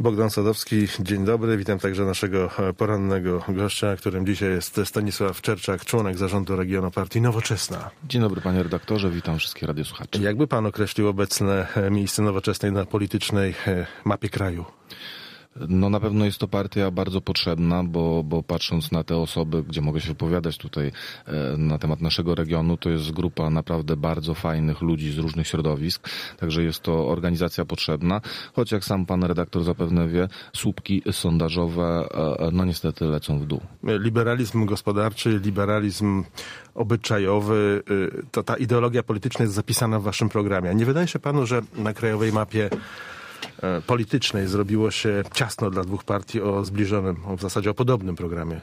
Bogdan Sadowski, dzień dobry. Witam także naszego porannego gościa, którym dzisiaj jest Stanisław Czerczak, członek zarządu regionu partii Nowoczesna. Dzień dobry panie redaktorze, witam wszystkich radiosłuchaczy. Jakby pan określił obecne miejsce Nowoczesnej na politycznej mapie kraju? No na pewno jest to partia bardzo potrzebna, bo, bo patrząc na te osoby, gdzie mogę się wypowiadać tutaj e, na temat naszego regionu, to jest grupa naprawdę bardzo fajnych ludzi z różnych środowisk, także jest to organizacja potrzebna, choć jak sam pan redaktor zapewne wie, słupki sondażowe e, e, no niestety lecą w dół. Liberalizm gospodarczy, liberalizm obyczajowy, to ta ideologia polityczna jest zapisana w waszym programie. Nie wydaje się panu, że na krajowej mapie politycznej zrobiło się ciasno dla dwóch partii o zbliżonym, w zasadzie o podobnym programie.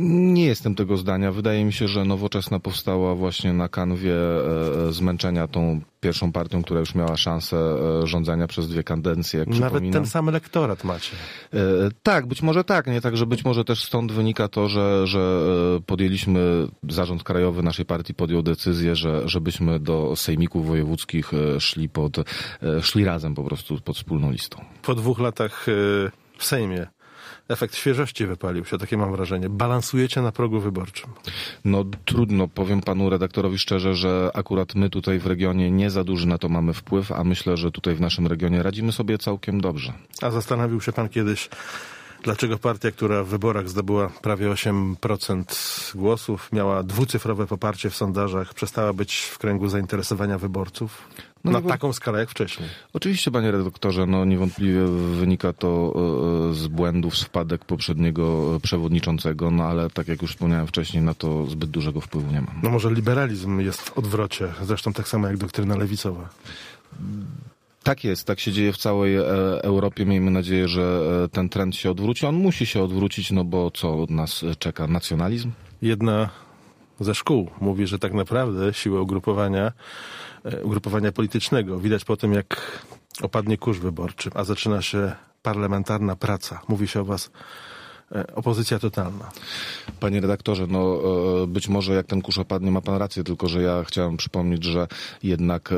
Nie jestem tego zdania. Wydaje mi się, że nowoczesna powstała właśnie na kanwie e, zmęczenia tą pierwszą partią, która już miała szansę e, rządzenia przez dwie kadencje. Jak Nawet ten sam elektorat macie. Tak, być może tak. Nie tak, że być może też stąd wynika to, że, że podjęliśmy, zarząd krajowy naszej partii podjął decyzję, że żebyśmy do sejmików wojewódzkich szli pod, szli razem po prostu pod wspólną listą. Po dwóch latach w Sejmie efekt świeżości wypalił się, takie mam wrażenie. Balansujecie na progu wyborczym. No trudno, powiem panu redaktorowi szczerze, że akurat my tutaj w regionie nie za duży na to mamy wpływ, a myślę, że tutaj w naszym regionie radzimy sobie całkiem dobrze. A zastanowił się pan kiedyś, dlaczego partia, która w wyborach zdobyła prawie 8% głosów, miała dwucyfrowe poparcie w sondażach, przestała być w kręgu zainteresowania wyborców? No, na taką skalę jak wcześniej. Oczywiście, panie redaktorze, no niewątpliwie wynika to e, z błędów, z wpadek poprzedniego przewodniczącego, no ale tak jak już wspomniałem wcześniej, na to zbyt dużego wpływu nie ma. No może liberalizm jest w odwrocie, zresztą tak samo jak doktryna lewicowa. Tak jest, tak się dzieje w całej e, Europie. Miejmy nadzieję, że e, ten trend się odwróci. On musi się odwrócić, no bo co od nas czeka? Nacjonalizm? Jedna ze szkół mówi, że tak naprawdę siłę ugrupowania, e, ugrupowania politycznego widać po tym, jak opadnie kurz wyborczy, a zaczyna się parlamentarna praca. Mówi się o was opozycja totalna. Panie redaktorze, no e, być może jak ten kurz opadnie, ma pan rację, tylko że ja chciałem przypomnieć, że jednak e,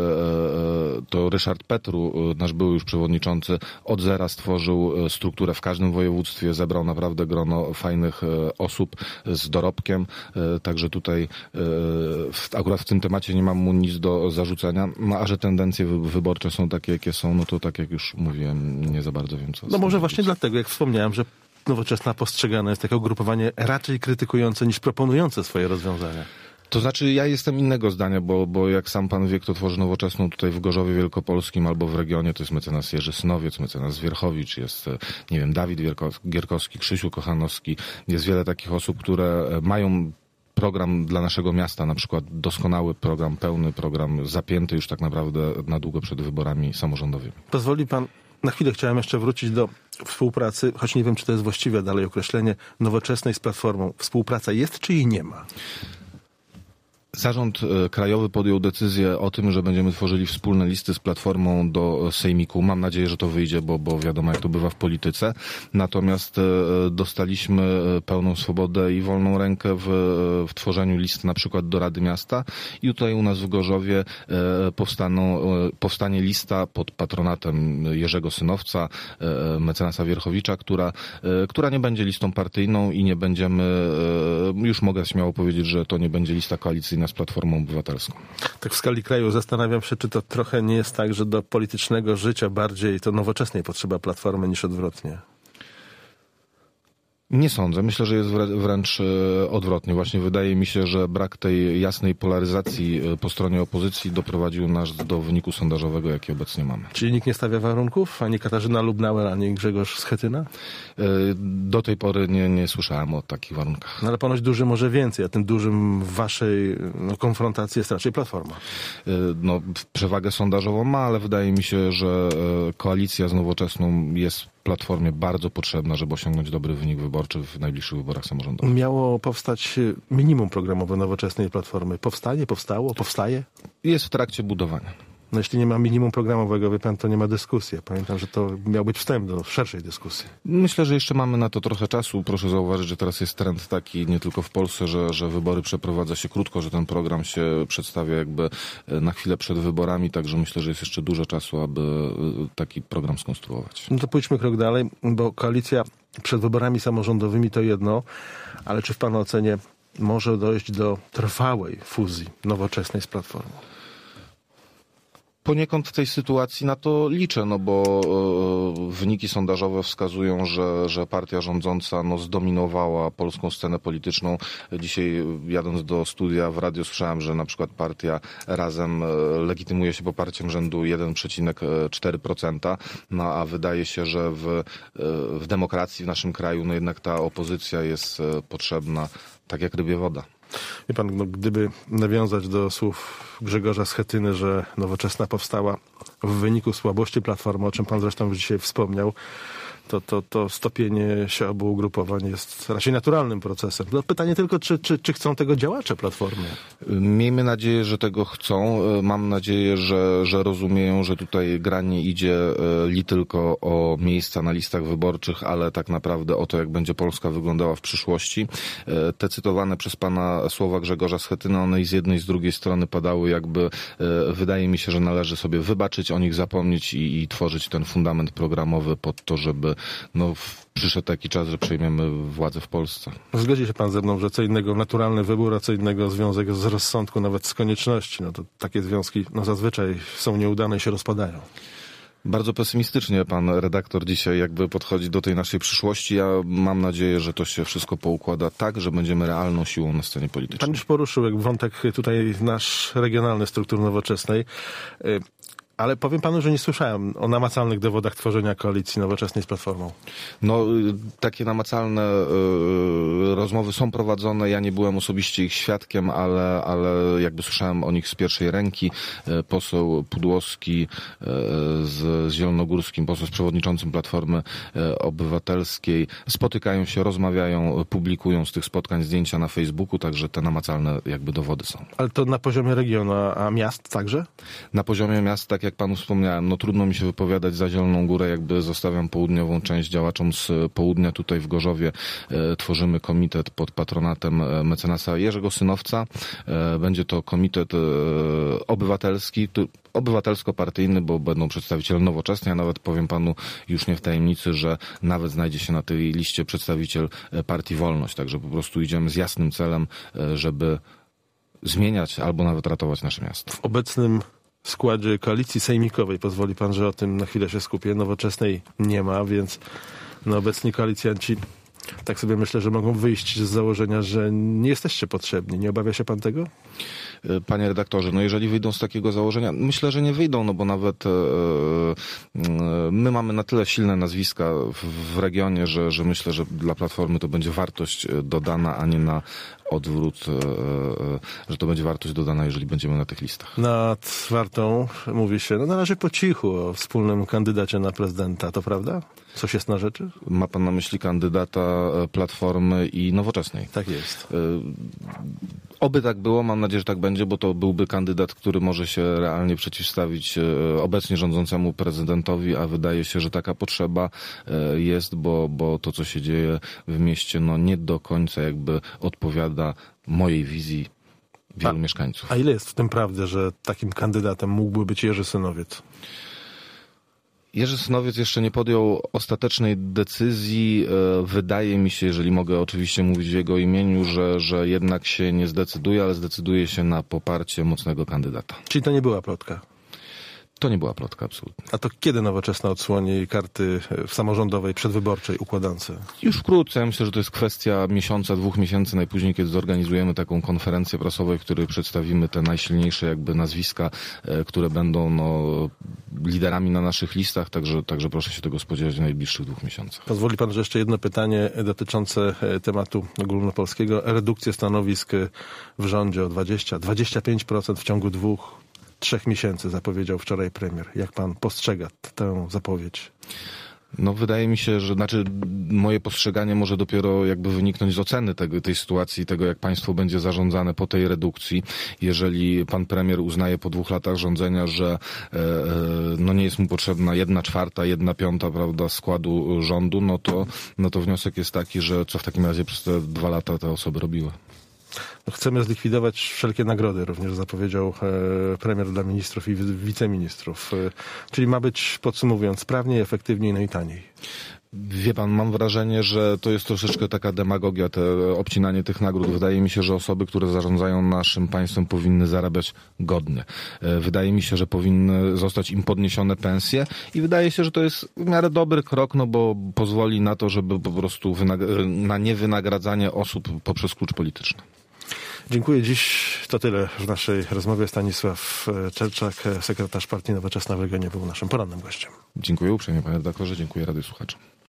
to Ryszard Petru, nasz były już przewodniczący, od zera stworzył strukturę w każdym województwie, zebrał naprawdę grono fajnych osób z dorobkiem, także tutaj akurat w tym temacie nie mam mu nic do zarzucenia, no, a że tendencje wyborcze są takie, jakie są, no to tak jak już mówiłem, nie za bardzo wiem co. No może właśnie dlatego, jak wspomniałem, że nowoczesna postrzegana jest jako ugrupowanie raczej krytykujące niż proponujące swoje rozwiązania. To znaczy, ja jestem innego zdania, bo, bo jak sam pan wie, kto tworzy nowoczesną tutaj w Gorzowie Wielkopolskim albo w regionie, to jest mecenas Jerzy Synowiec, mecenas Wierchowicz, jest, nie wiem, Dawid Gierkowski, Krzysiu Kochanowski. Jest wiele takich osób, które mają program dla naszego miasta, na przykład doskonały program, pełny program, zapięty już tak naprawdę na długo przed wyborami samorządowymi. Pozwoli pan, na chwilę chciałem jeszcze wrócić do współpracy, choć nie wiem, czy to jest właściwe dalej określenie, nowoczesnej z Platformą. Współpraca jest, czy jej nie ma? Zarząd e, Krajowy podjął decyzję o tym, że będziemy tworzyli wspólne listy z Platformą do Sejmiku. Mam nadzieję, że to wyjdzie, bo, bo wiadomo, jak to bywa w polityce. Natomiast e, dostaliśmy e, pełną swobodę i wolną rękę w, w tworzeniu list na przykład do Rady Miasta. I tutaj u nas w Gorzowie powstaną, powstanie lista pod patronatem Jerzego Synowca, mecenasa Wierchowicza, która, która nie będzie listą partyjną i nie będziemy, już mogę śmiało powiedzieć, że to nie będzie lista koalicyjna z Platformą Obywatelską. Tak w skali kraju zastanawiam się, czy to trochę nie jest tak, że do politycznego życia bardziej to nowoczesnej potrzeba Platformy niż odwrotnie. Nie sądzę. Myślę, że jest wręcz e, odwrotnie. Właśnie wydaje mi się, że brak tej jasnej polaryzacji e, po stronie opozycji doprowadził nas do wyniku sondażowego, jaki obecnie mamy. Czyli nikt nie stawia warunków? Ani Katarzyna Lubnauer, ani Grzegorz Schetyna? E, do tej pory nie, nie słyszałem o takich warunkach. No ale ponoć duży może więcej, a tym dużym w waszej no, konfrontacji jest raczej Platforma. No, przewagę sondażową ma, ale wydaje mi się, że koalicja z Nowoczesną jest Platformie bardzo potrzebna, żeby osiągnąć dobry wynik wyborczy w najbliższych wyborach samorządowych. Miało powstać minimum programowe nowoczesnej Platformy. Powstanie, powstało, powstaje? Jest w trakcie budowania. No jeśli nie ma minimum programowego, wie pan, to nie ma dyskusji. Pamiętam, że to miał być wstęp do szerszej dyskusji. Myślę, że jeszcze mamy na to trochę czasu. Proszę zauważyć, że teraz jest trend taki nie tylko w Polsce, że, że wybory przeprowadza się krótko, że ten program się przedstawia jakby e, na chwilę przed wyborami, także myślę, że jest jeszcze dużo czasu, aby e, taki program skonstruować. No to pójdźmy krok dalej, bo koalicja przed wyborami samorządowymi to jedno, ale czy w Pana ocenie może dojść do trwałej fuzji nowoczesnej z Platformą? Poniekąd w tej sytuacji na to liczę, no bo e, wyniki sondażowe wskazują, że, że partia rządząca no, zdominowała polską scenę polityczną. Dzisiaj jadąc do studia w radio słyszałem, że na przykład partia razem e, legitymuje się poparciem rzędu 1,4%, no a wydaje się, że w, e, w demokracji w naszym kraju no jednak ta opozycja jest potrzebna tak jak rybie woda. Wie pan, no, gdyby nawiązać do słów Grzegorza Schetyny, że nowoczesna powstała w wyniku słabości Platformy, o czym pan zresztą dzisiaj wspomniał, to, to, to stopienie się obu ugrupowań jest raczej naturalnym procesem. No pytanie tylko, czy, czy, czy chcą tego działacze Platformy? Miejmy nadzieję, że tego chcą. Mam nadzieję, że, że rozumieją, że tutaj gra nie idzie e, li tylko o miejsca na listach wyborczych, ale tak naprawdę o to, jak będzie Polska wyglądała w przyszłości. E, te cytowane przez pana słowa Grzegorza Schetyna, one i z jednej i z drugiej strony padały jakby, e, wydaje mi się, że należy sobie wybaczyć, o nich zapomnieć i, i tworzyć ten fundament programowy pod to, żeby no, przyszedł taki czas, że przejmiemy władzę w Polsce. Zgodzi się pan ze mną, że co innego naturalny wybór, a co innego związek z rozsądku, nawet z konieczności. No to takie związki no, zazwyczaj są nieudane i się rozpadają. Bardzo pesymistycznie pan redaktor dzisiaj jakby podchodzi do tej naszej przyszłości. Ja mam nadzieję, że to się wszystko poukłada tak, że będziemy realną siłą na scenie politycznej. Pan już poruszył wątek tutaj nasz regionalny struktur nowoczesnej. Y, ale powiem panu, że nie słyszałem o namacalnych dowodach tworzenia koalicji nowoczesnej z Platformą. No, y, takie namacalne y, rozmowy są prowadzone. Ja nie byłem osobiście ich świadkiem, ale, ale jakby słyszałem o nich z pierwszej ręki. Y, poseł Pudłowski y, z Zielonogórskim, poseł z przewodniczącym Platformy y, Obywatelskiej spotykają się, rozmawiają, publikują z tych spotkań zdjęcia na Facebooku, także te namacalne jakby dowody są. Ale to na poziomie regionu, a miast także? Na poziomie miast, tak jak jak panu wspomniałem, no trudno mi się wypowiadać za Zieloną Górę, jakby zostawiam południową część działaczom z południa. Tutaj w Gorzowie e, tworzymy komitet pod patronatem e, mecenasa Jerzego Synowca. E, będzie to komitet obywatelski, obywatelsko-partyjny, bo będą przedstawiciele nowoczesni, a nawet powiem panu już nie w tajemnicy, że nawet znajdzie się na tej liście przedstawiciel partii Wolność. Także po prostu idziemy z jasnym celem, żeby zmieniać albo nawet ratować nasze miasto. W obecnym składzie koalicji sejmikowej, pozwoli pan, że o tym na chwilę się skupię, nowoczesnej nie ma, więc no, obecni koalicjanci tak sobie myślę, że mogą wyjść z założenia, że nie jesteście potrzebni. Nie obawia się pan tego? E, panie redaktorze, no jeżeli wyjdą z takiego założenia, myślę, że nie wyjdą, no bo nawet e, e, my mamy na tyle silne nazwiska w, regionie, że, że myślę, że dla Platformy to będzie wartość dodana, a nie na odwrót, że to będzie wartość dodana, jeżeli będziemy na tych listach. Nad wartą mówi się, no na razie po cichu o wspólnym kandydacie na prezydenta, to prawda? Coś jest na rzeczy? Ma pan na myśli kandydata e, Platformy i Nowoczesnej? Tak jest. Oby tak było, mam nadzieję, że tak będzie, bo to byłby kandydat, który może się realnie przeciwstawić obecnie rządzącemu prezydentowi, a wydaje się, że taka potrzeba jest, bo, bo to, co się dzieje w mieście, no nie do końca jakby odpowiada mojej wizji wielu a, mieszkańców. A ile jest w tym prawdy, że takim kandydatem mógłby być Jerzy Synowiec? Jerzy Synowiec jeszcze nie podjął ostatecznej decyzji. E, wydaje mi się, jeżeli mogę oczywiście mówić w jego imieniu, że, że jednak się nie zdecyduje, ale zdecyduje się na poparcie mocnego kandydata. Czyli to nie była plotka? To nie była plotka, absolutnie. A to kiedy nowoczesna odsłoni karty w samorządowej, przedwyborczej układance? Już wkrótce. Ja myślę, że to jest kwestia miesiąca, dwóch miesięcy najpóźniej, kiedy zorganizujemy taką konferencję prasową, w której przedstawimy te najsilniejsze jakby nazwiska, e, które będą no, liderami na naszych listach, także, także proszę się tego spodziewać w najbliższych dwóch miesiącach. Pozwoli pan, że jeszcze jedno pytanie dotyczące e, tematu ogólnopolskiego. Redukcję stanowisk w rządzie o 20-25% w ciągu dwóch trzech miesięcy, zapowiedział wczoraj premier. Jak pan postrzega tę zapowiedź? No wydaje mi się, że znaczy moje postrzeganie może dopiero jakby wyniknąć z oceny tego, tej sytuacji, tego jak państwo będzie zarządzane po tej redukcji. Jeżeli pan premier uznaje po dwóch latach rządzenia, że e, e, no nie jest mu potrzebna jedna czwarta, jedna piąta prawda, składu rządu, no to, no to wniosek jest taki, że co w takim razie przez te dwa lata te osoby robiły. Chcemy zlikwidować wszelkie nagrody, również zapowiedział e, premier dla ministrów i wiceministrów. E, czyli ma być, podsumowując, sprawniej, efektywniej, no i taniej. Wie pan, mam wrażenie, że to jest troszeczkę taka demagogia, te obcinanie tych nagród. Wydaje mi się, że osoby, które zarządzają naszym państwem powinny zarabiać godnie. E, wydaje mi się, że powinny zostać im podniesione pensje i wydaje się, że to jest w miarę dobry krok, no bo pozwoli na to, żeby po prostu na niewynagradzanie osób poprzez klucz polityczny. Dziękuję. Dziś to tyle w naszej rozmowie. Stanisław Czerczak, sekretarz Partii Nowoczesna w regionie, był naszym porannym gościem. Dziękuję uprzejmie, panie redaktorze. Dziękuję rady słuchaczom.